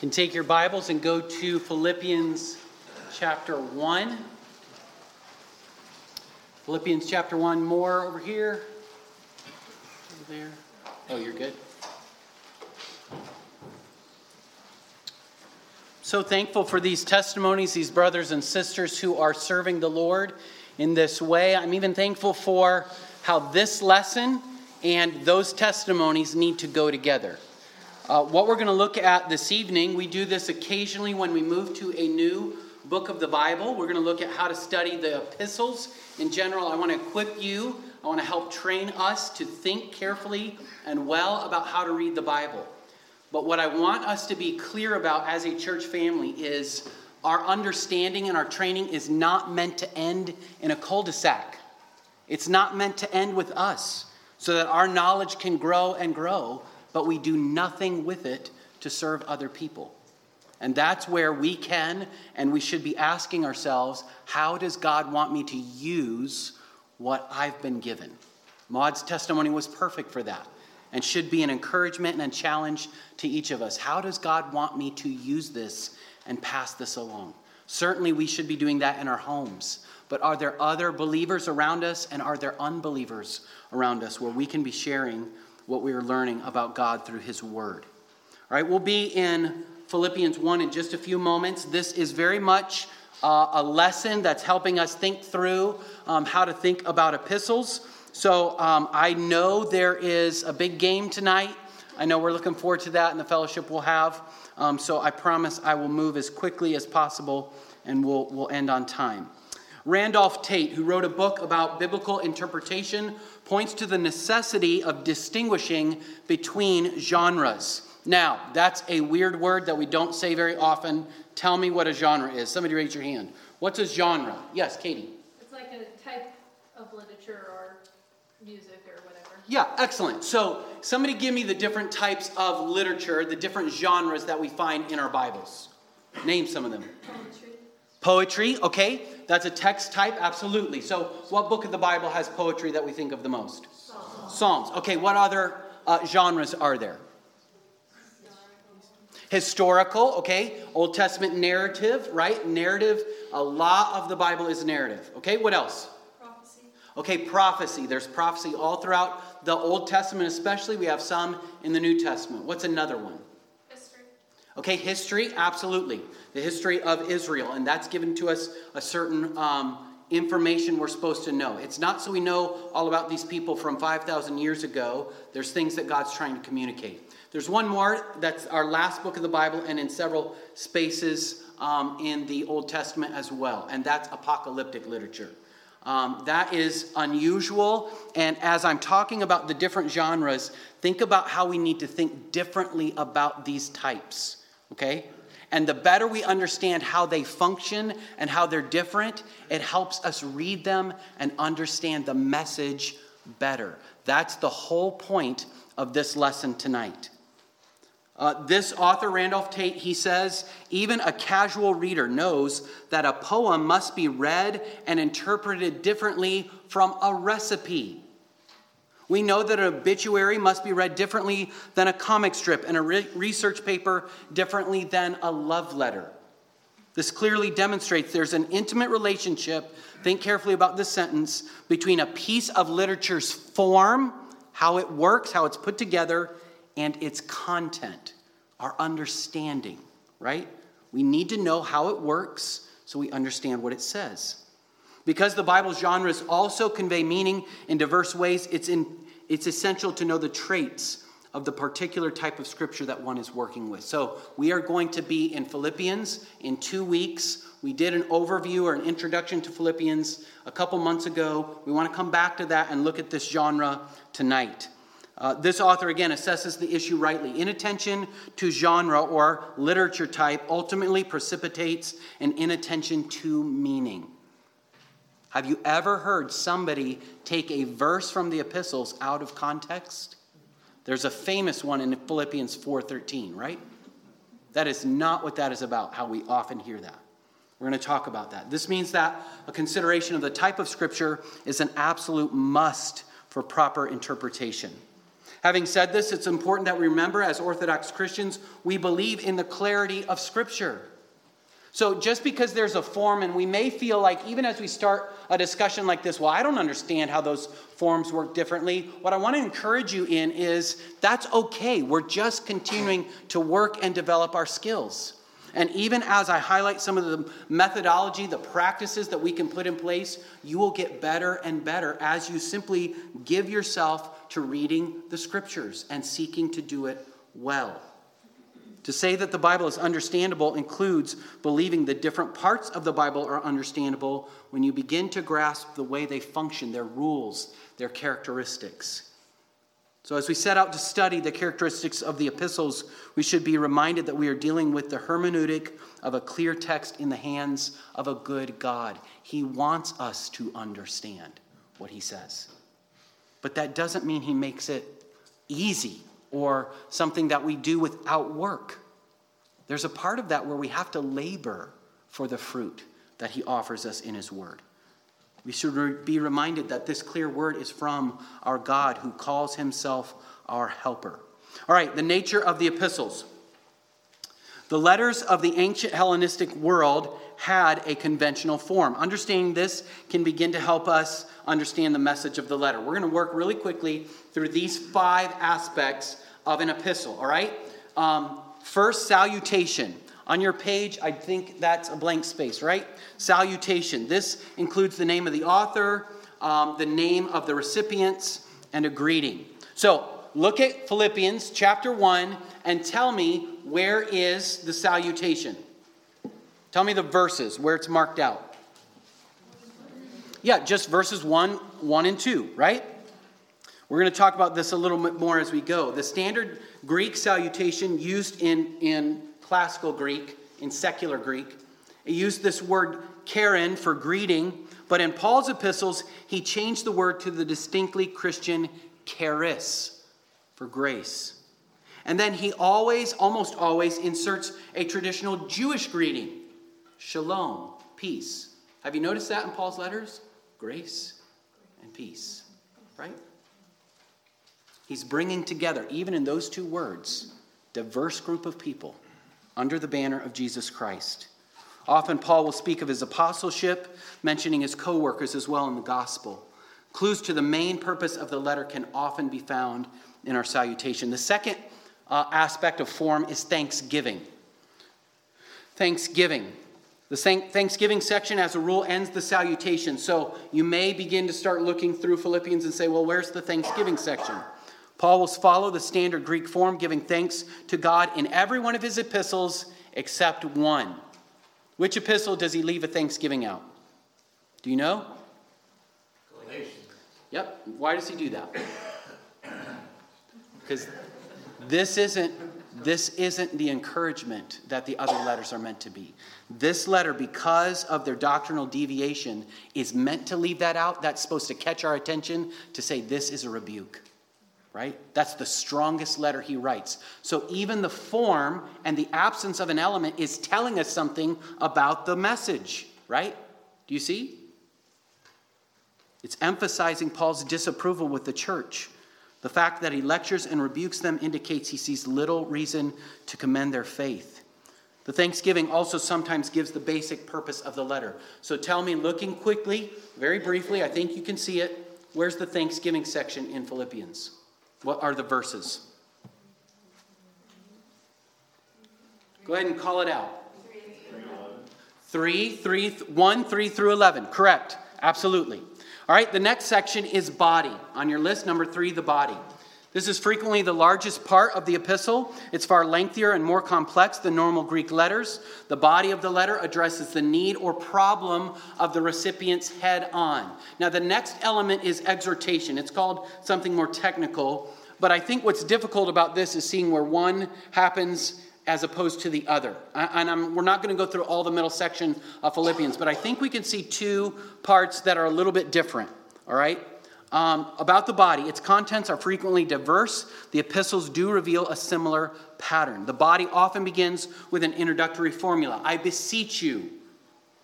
can take your Bibles and go to Philippians chapter 1. Philippians chapter 1, more over here. Over there. Oh, you're good. So thankful for these testimonies, these brothers and sisters who are serving the Lord in this way. I'm even thankful for how this lesson and those testimonies need to go together. Uh, what we're going to look at this evening, we do this occasionally when we move to a new book of the Bible. We're going to look at how to study the epistles in general. I want to equip you, I want to help train us to think carefully and well about how to read the Bible. But what I want us to be clear about as a church family is our understanding and our training is not meant to end in a cul de sac. It's not meant to end with us so that our knowledge can grow and grow but we do nothing with it to serve other people. And that's where we can and we should be asking ourselves how does God want me to use what I've been given? Maud's testimony was perfect for that and should be an encouragement and a challenge to each of us. How does God want me to use this and pass this along? Certainly, we should be doing that in our homes. But are there other believers around us and are there unbelievers around us where we can be sharing what we are learning about God through His Word. All right, we'll be in Philippians 1 in just a few moments. This is very much uh, a lesson that's helping us think through um, how to think about epistles. So um, I know there is a big game tonight. I know we're looking forward to that and the fellowship we'll have. Um, so I promise I will move as quickly as possible and we'll, we'll end on time. Randolph Tate, who wrote a book about biblical interpretation, points to the necessity of distinguishing between genres. Now, that's a weird word that we don't say very often. Tell me what a genre is. Somebody raise your hand. What's a genre? Yes, Katie. It's like a type of literature or music or whatever. Yeah, excellent. So, somebody give me the different types of literature, the different genres that we find in our Bibles. Name some of them. Poetry. Poetry, okay. That's a text type, absolutely. So, what book of the Bible has poetry that we think of the most? Psalms. Psalms. Okay, what other uh, genres are there? Historical, okay. Old Testament narrative, right? Narrative. A lot of the Bible is narrative. Okay, what else? Prophecy. Okay, prophecy. There's prophecy all throughout the Old Testament, especially. We have some in the New Testament. What's another one? Okay, history, absolutely. The history of Israel, and that's given to us a certain um, information we're supposed to know. It's not so we know all about these people from 5,000 years ago. There's things that God's trying to communicate. There's one more that's our last book of the Bible, and in several spaces um, in the Old Testament as well, and that's apocalyptic literature. Um, that is unusual. And as I'm talking about the different genres, think about how we need to think differently about these types. Okay? And the better we understand how they function and how they're different, it helps us read them and understand the message better. That's the whole point of this lesson tonight. Uh, this author, Randolph Tate, he says, even a casual reader knows that a poem must be read and interpreted differently from a recipe. We know that an obituary must be read differently than a comic strip and a re- research paper differently than a love letter. This clearly demonstrates there's an intimate relationship, think carefully about this sentence, between a piece of literature's form, how it works, how it's put together, and its content, our understanding, right? We need to know how it works so we understand what it says. Because the Bible's genres also convey meaning in diverse ways, it's, in, it's essential to know the traits of the particular type of scripture that one is working with. So, we are going to be in Philippians in two weeks. We did an overview or an introduction to Philippians a couple months ago. We want to come back to that and look at this genre tonight. Uh, this author, again, assesses the issue rightly. Inattention to genre or literature type ultimately precipitates an inattention to meaning. Have you ever heard somebody take a verse from the epistles out of context? There's a famous one in Philippians 4:13, right? That is not what that is about, how we often hear that. We're going to talk about that. This means that a consideration of the type of scripture is an absolute must for proper interpretation. Having said this, it's important that we remember as Orthodox Christians, we believe in the clarity of Scripture. So just because there's a form, and we may feel like, even as we start a discussion like this, well, I don't understand how those forms work differently. What I want to encourage you in is that's okay. We're just continuing to work and develop our skills. And even as I highlight some of the methodology, the practices that we can put in place, you will get better and better as you simply give yourself to reading the scriptures and seeking to do it well. To say that the Bible is understandable includes believing the different parts of the Bible are understandable when you begin to grasp the way they function, their rules, their characteristics. So, as we set out to study the characteristics of the epistles, we should be reminded that we are dealing with the hermeneutic of a clear text in the hands of a good God. He wants us to understand what he says. But that doesn't mean he makes it easy or something that we do without work. There's a part of that where we have to labor for the fruit that he offers us in his word. We should be reminded that this clear word is from our God who calls himself our helper. All right, the nature of the epistles. The letters of the ancient Hellenistic world had a conventional form. Understanding this can begin to help us understand the message of the letter. We're going to work really quickly through these five aspects of an epistle, all right? Um, first, salutation. On your page, I think that's a blank space, right? Salutation. This includes the name of the author, um, the name of the recipients, and a greeting. So look at Philippians chapter 1 and tell me where is the salutation. Tell me the verses where it's marked out. Yeah, just verses 1, 1 and 2, right? We're going to talk about this a little bit more as we go. The standard Greek salutation used in, in classical Greek, in secular Greek, it used this word chairein for greeting, but in Paul's epistles, he changed the word to the distinctly Christian charis for grace. And then he always, almost always, inserts a traditional Jewish greeting shalom, peace. Have you noticed that in Paul's letters? Grace and peace, right? He's bringing together, even in those two words, diverse group of people under the banner of Jesus Christ. Often Paul will speak of his apostleship, mentioning his co workers as well in the gospel. Clues to the main purpose of the letter can often be found in our salutation. The second uh, aspect of form is thanksgiving. Thanksgiving. The Thanksgiving section, as a rule, ends the salutation. So you may begin to start looking through Philippians and say, well, where's the Thanksgiving section? Paul will follow the standard Greek form, giving thanks to God in every one of his epistles except one. Which epistle does he leave a thanksgiving out? Do you know? Galatians. Yep. Why does he do that? Because this isn't this isn't the encouragement that the other letters are meant to be. This letter, because of their doctrinal deviation, is meant to leave that out. That's supposed to catch our attention to say this is a rebuke right? That's the strongest letter he writes. So even the form and the absence of an element is telling us something about the message, right? Do you see? It's emphasizing Paul's disapproval with the church. The fact that he lectures and rebukes them indicates he sees little reason to commend their faith. The thanksgiving also sometimes gives the basic purpose of the letter. So tell me, looking quickly, very briefly, I think you can see it. Where's the thanksgiving section in Philippians? What are the verses? Go ahead and call it out. 3, 3, 1, 3 through 11. Correct. Absolutely. All right, the next section is body. On your list, number 3, the body. This is frequently the largest part of the epistle. It's far lengthier and more complex than normal Greek letters. The body of the letter addresses the need or problem of the recipient's head on. Now, the next element is exhortation. It's called something more technical, but I think what's difficult about this is seeing where one happens as opposed to the other. And we're not going to go through all the middle section of Philippians, but I think we can see two parts that are a little bit different, all right? Um, about the body, its contents are frequently diverse. The epistles do reveal a similar pattern. The body often begins with an introductory formula I beseech you,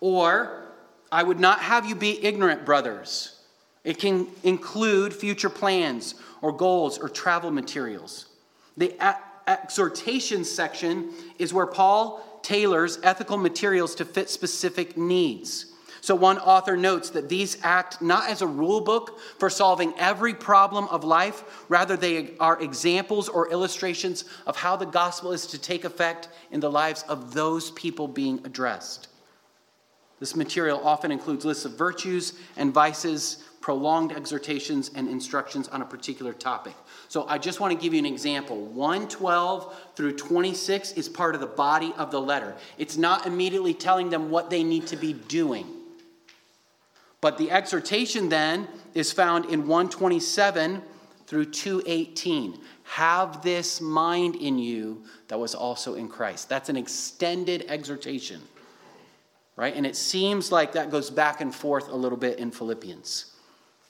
or I would not have you be ignorant, brothers. It can include future plans or goals or travel materials. The exhortation section is where Paul tailors ethical materials to fit specific needs. So, one author notes that these act not as a rule book for solving every problem of life, rather, they are examples or illustrations of how the gospel is to take effect in the lives of those people being addressed. This material often includes lists of virtues and vices, prolonged exhortations, and instructions on a particular topic. So I just want to give you an example. 112 through 26 is part of the body of the letter. It's not immediately telling them what they need to be doing. But the exhortation then is found in 127 through 218. Have this mind in you that was also in Christ. That's an extended exhortation, right? And it seems like that goes back and forth a little bit in Philippians.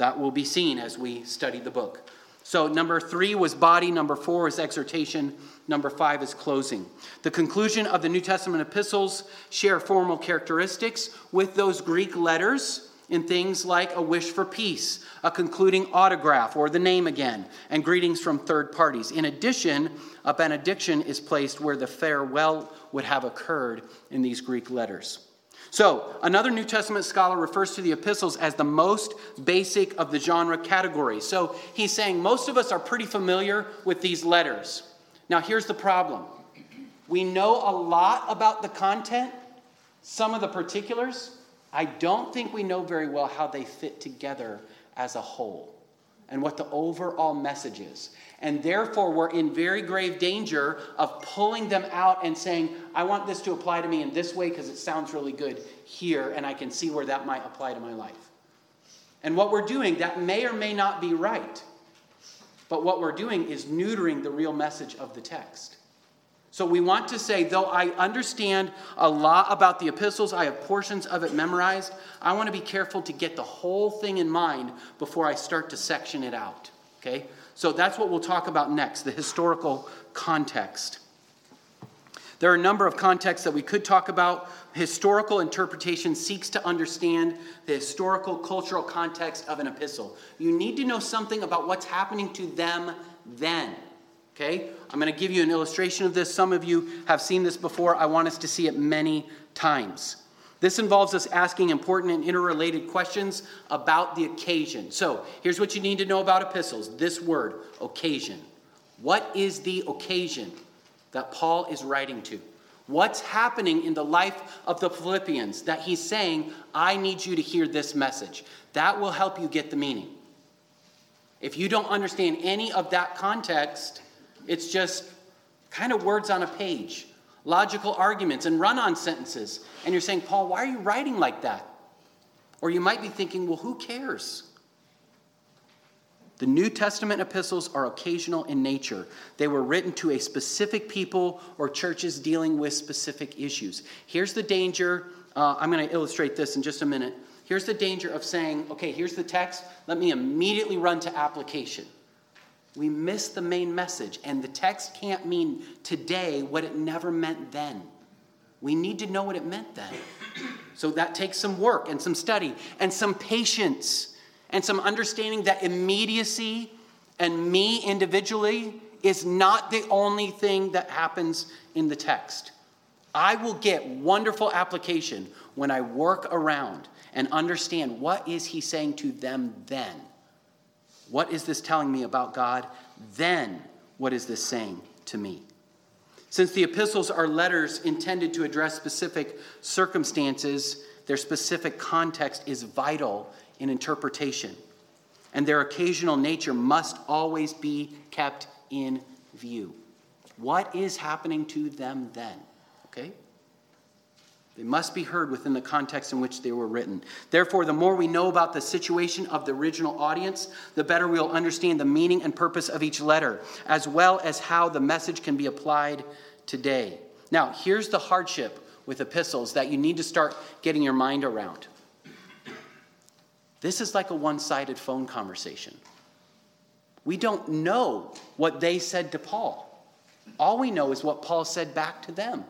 That will be seen as we study the book. So, number three was body, number four is exhortation, number five is closing. The conclusion of the New Testament epistles share formal characteristics with those Greek letters in things like a wish for peace, a concluding autograph or the name again, and greetings from third parties. In addition, a benediction is placed where the farewell would have occurred in these Greek letters. So, another New Testament scholar refers to the epistles as the most basic of the genre categories. So, he's saying most of us are pretty familiar with these letters. Now, here's the problem we know a lot about the content, some of the particulars, I don't think we know very well how they fit together as a whole and what the overall message is. And therefore, we're in very grave danger of pulling them out and saying, I want this to apply to me in this way because it sounds really good here, and I can see where that might apply to my life. And what we're doing, that may or may not be right. But what we're doing is neutering the real message of the text. So we want to say, though I understand a lot about the epistles, I have portions of it memorized, I want to be careful to get the whole thing in mind before I start to section it out. Okay? So that's what we'll talk about next the historical context. There are a number of contexts that we could talk about. Historical interpretation seeks to understand the historical cultural context of an epistle. You need to know something about what's happening to them then. Okay? I'm going to give you an illustration of this. Some of you have seen this before. I want us to see it many times. This involves us asking important and interrelated questions about the occasion. So, here's what you need to know about epistles this word, occasion. What is the occasion that Paul is writing to? What's happening in the life of the Philippians that he's saying, I need you to hear this message? That will help you get the meaning. If you don't understand any of that context, it's just kind of words on a page, logical arguments, and run on sentences. And you're saying, Paul, why are you writing like that? Or you might be thinking, well, who cares? The New Testament epistles are occasional in nature. They were written to a specific people or churches dealing with specific issues. Here's the danger. Uh, I'm going to illustrate this in just a minute. Here's the danger of saying, okay, here's the text. Let me immediately run to application we miss the main message, and the text can't mean today what it never meant then. We need to know what it meant then. So that takes some work and some study and some patience and some understanding that immediacy and me individually is not the only thing that happens in the text. I will get wonderful application when I work around and understand what is he saying to them then what is this telling me about God? Then, what is this saying to me? Since the epistles are letters intended to address specific circumstances, their specific context is vital in interpretation, and their occasional nature must always be kept in view. What is happening to them then? Okay? They must be heard within the context in which they were written. Therefore, the more we know about the situation of the original audience, the better we'll understand the meaning and purpose of each letter, as well as how the message can be applied today. Now, here's the hardship with epistles that you need to start getting your mind around. This is like a one sided phone conversation. We don't know what they said to Paul. All we know is what Paul said back to them.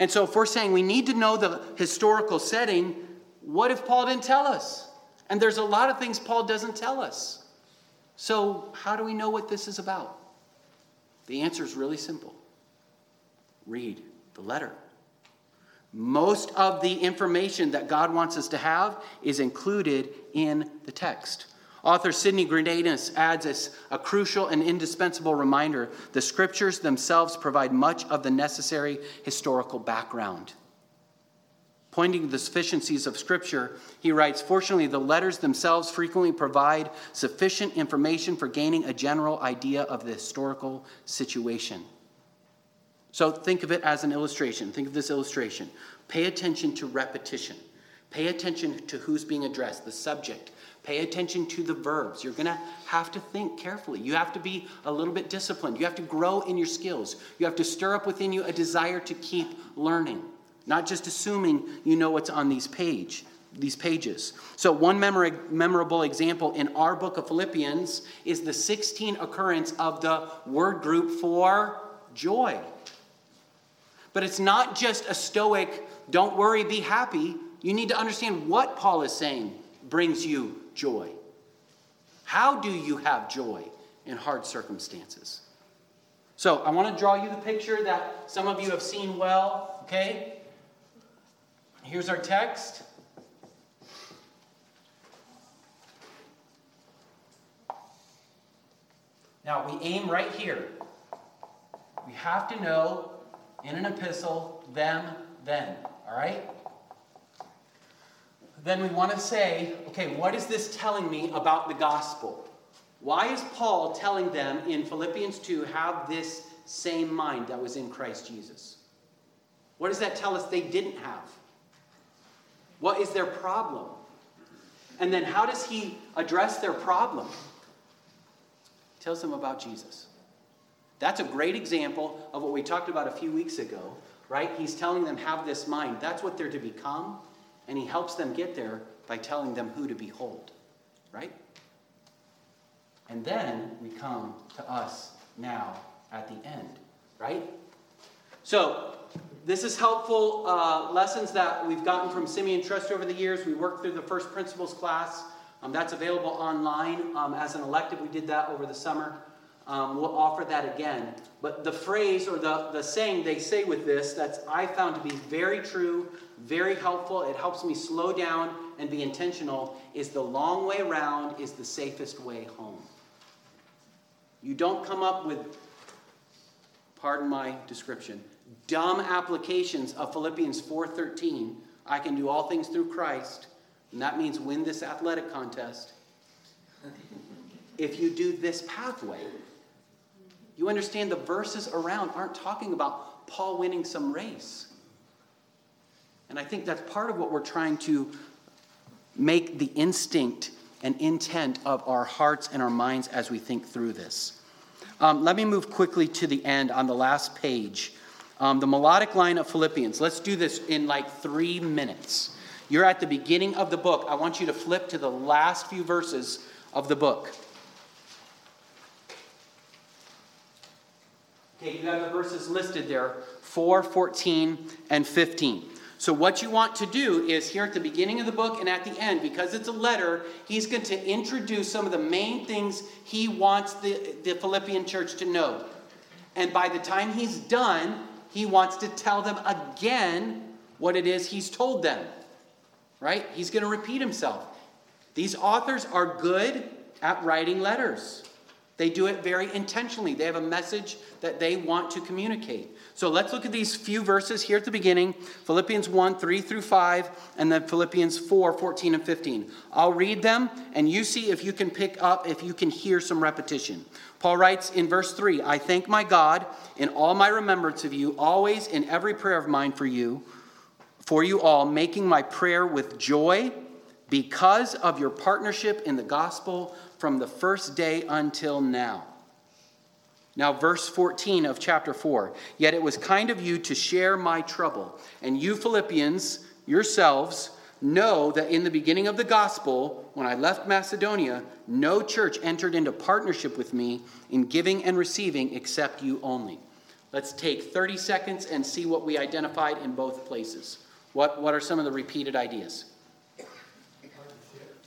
And so, if we're saying we need to know the historical setting, what if Paul didn't tell us? And there's a lot of things Paul doesn't tell us. So, how do we know what this is about? The answer is really simple read the letter. Most of the information that God wants us to have is included in the text. Author Sidney Greidanus adds us a crucial and indispensable reminder the scriptures themselves provide much of the necessary historical background. Pointing to the sufficiencies of Scripture, he writes Fortunately, the letters themselves frequently provide sufficient information for gaining a general idea of the historical situation. So think of it as an illustration. Think of this illustration. Pay attention to repetition. Pay attention to who's being addressed, the subject. Pay attention to the verbs. You're going to have to think carefully. You have to be a little bit disciplined. You have to grow in your skills. You have to stir up within you a desire to keep learning, not just assuming you know what's on these page these pages. So, one memorable example in our book of Philippians is the 16 occurrence of the word group for joy. But it's not just a stoic, don't worry, be happy. You need to understand what Paul is saying brings you joy. How do you have joy in hard circumstances? So, I want to draw you the picture that some of you have seen well, okay? Here's our text. Now, we aim right here. We have to know in an epistle, them, then. All right? Then we want to say, okay, what is this telling me about the gospel? Why is Paul telling them in Philippians 2 have this same mind that was in Christ Jesus? What does that tell us they didn't have? What is their problem? And then how does he address their problem? Tells them about Jesus. That's a great example of what we talked about a few weeks ago, right? He's telling them, have this mind. That's what they're to become, and he helps them get there by telling them who to behold, right? And then we come to us now at the end, right? So, this is helpful uh, lessons that we've gotten from Simeon Trust over the years. We worked through the first principles class. Um, that's available online um, as an elective. We did that over the summer um, we'll offer that again. But the phrase or the, the saying they say with this, that's I found to be very true, very helpful, it helps me slow down and be intentional, is the long way around is the safest way home. You don't come up with, pardon my description, dumb applications of Philippians 4:13. I can do all things through Christ, and that means win this athletic contest. If you do this pathway, you understand the verses around aren't talking about Paul winning some race. And I think that's part of what we're trying to make the instinct and intent of our hearts and our minds as we think through this. Um, let me move quickly to the end on the last page. Um, the melodic line of Philippians. Let's do this in like three minutes. You're at the beginning of the book. I want you to flip to the last few verses of the book. Okay, you have the verses listed there 4, 14, and 15. So, what you want to do is here at the beginning of the book and at the end, because it's a letter, he's going to introduce some of the main things he wants the, the Philippian church to know. And by the time he's done, he wants to tell them again what it is he's told them. Right? He's going to repeat himself. These authors are good at writing letters. They do it very intentionally. They have a message that they want to communicate. So let's look at these few verses here at the beginning Philippians 1, 3 through 5, and then Philippians 4, 14 and 15. I'll read them, and you see if you can pick up, if you can hear some repetition. Paul writes in verse 3 I thank my God in all my remembrance of you, always in every prayer of mine for you, for you all, making my prayer with joy because of your partnership in the gospel from the first day until now. Now, verse 14 of chapter 4 Yet it was kind of you to share my trouble. And you, Philippians, yourselves, know that in the beginning of the gospel, when I left Macedonia, no church entered into partnership with me in giving and receiving except you only. Let's take 30 seconds and see what we identified in both places. What, what are some of the repeated ideas?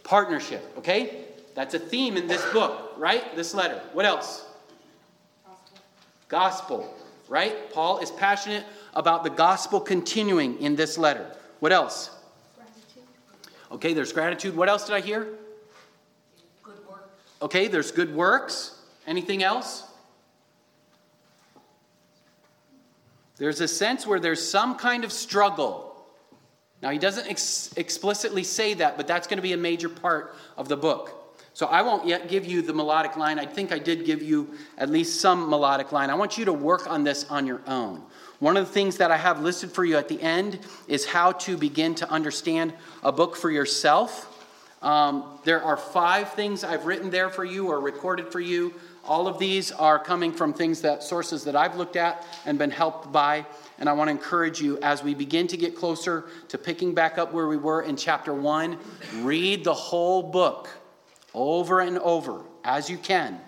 Partnership, okay? That's a theme in this book, right? This letter. What else? Gospel. Gospel, right? Paul is passionate about the gospel continuing in this letter. What else? Gratitude. Okay, there's gratitude. What else did I hear? Good works. Okay, there's good works. Anything else? There's a sense where there's some kind of struggle. Now, he doesn't ex- explicitly say that, but that's going to be a major part of the book. So I won't yet give you the melodic line. I think I did give you at least some melodic line. I want you to work on this on your own. One of the things that I have listed for you at the end is how to begin to understand a book for yourself. Um, there are five things I've written there for you or recorded for you. All of these are coming from things that sources that I've looked at and been helped by. And I want to encourage you as we begin to get closer to picking back up where we were in chapter one, read the whole book over and over as you can.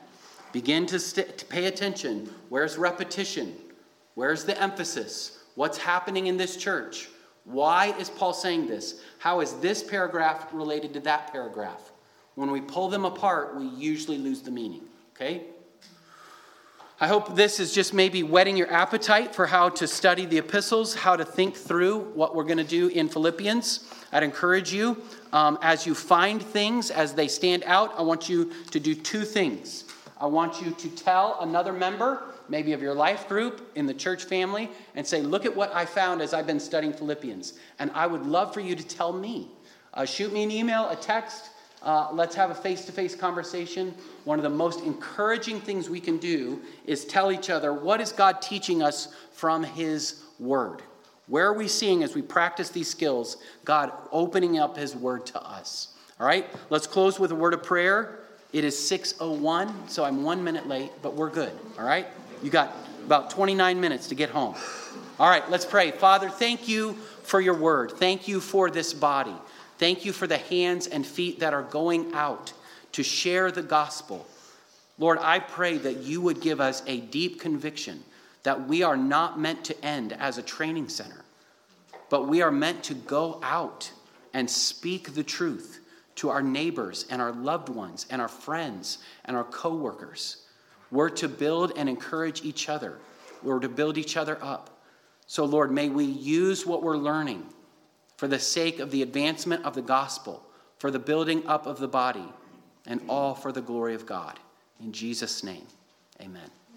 Begin to, st- to pay attention. Where's repetition? Where's the emphasis? What's happening in this church? Why is Paul saying this? How is this paragraph related to that paragraph? When we pull them apart, we usually lose the meaning. Okay? I hope this is just maybe whetting your appetite for how to study the epistles, how to think through what we're going to do in Philippians. I'd encourage you, um, as you find things as they stand out, I want you to do two things. I want you to tell another member, maybe of your life group in the church family, and say, Look at what I found as I've been studying Philippians. And I would love for you to tell me. Uh, shoot me an email, a text. Uh, let's have a face to face conversation. One of the most encouraging things we can do is tell each other what is God teaching us from His Word. Where are we seeing as we practice these skills God opening up His Word to us? All right, let's close with a word of prayer. It is 6:01, so I'm one minute late, but we're good. All right, you got about 29 minutes to get home. All right, let's pray. Father, thank you for your word. Thank you for this body. Thank you for the hands and feet that are going out to share the gospel. Lord, I pray that you would give us a deep conviction that we are not meant to end as a training center, but we are meant to go out and speak the truth to our neighbors and our loved ones and our friends and our coworkers. We're to build and encourage each other. We're to build each other up. So, Lord, may we use what we're learning for the sake of the advancement of the gospel, for the building up of the body, and all for the glory of God. In Jesus' name, amen.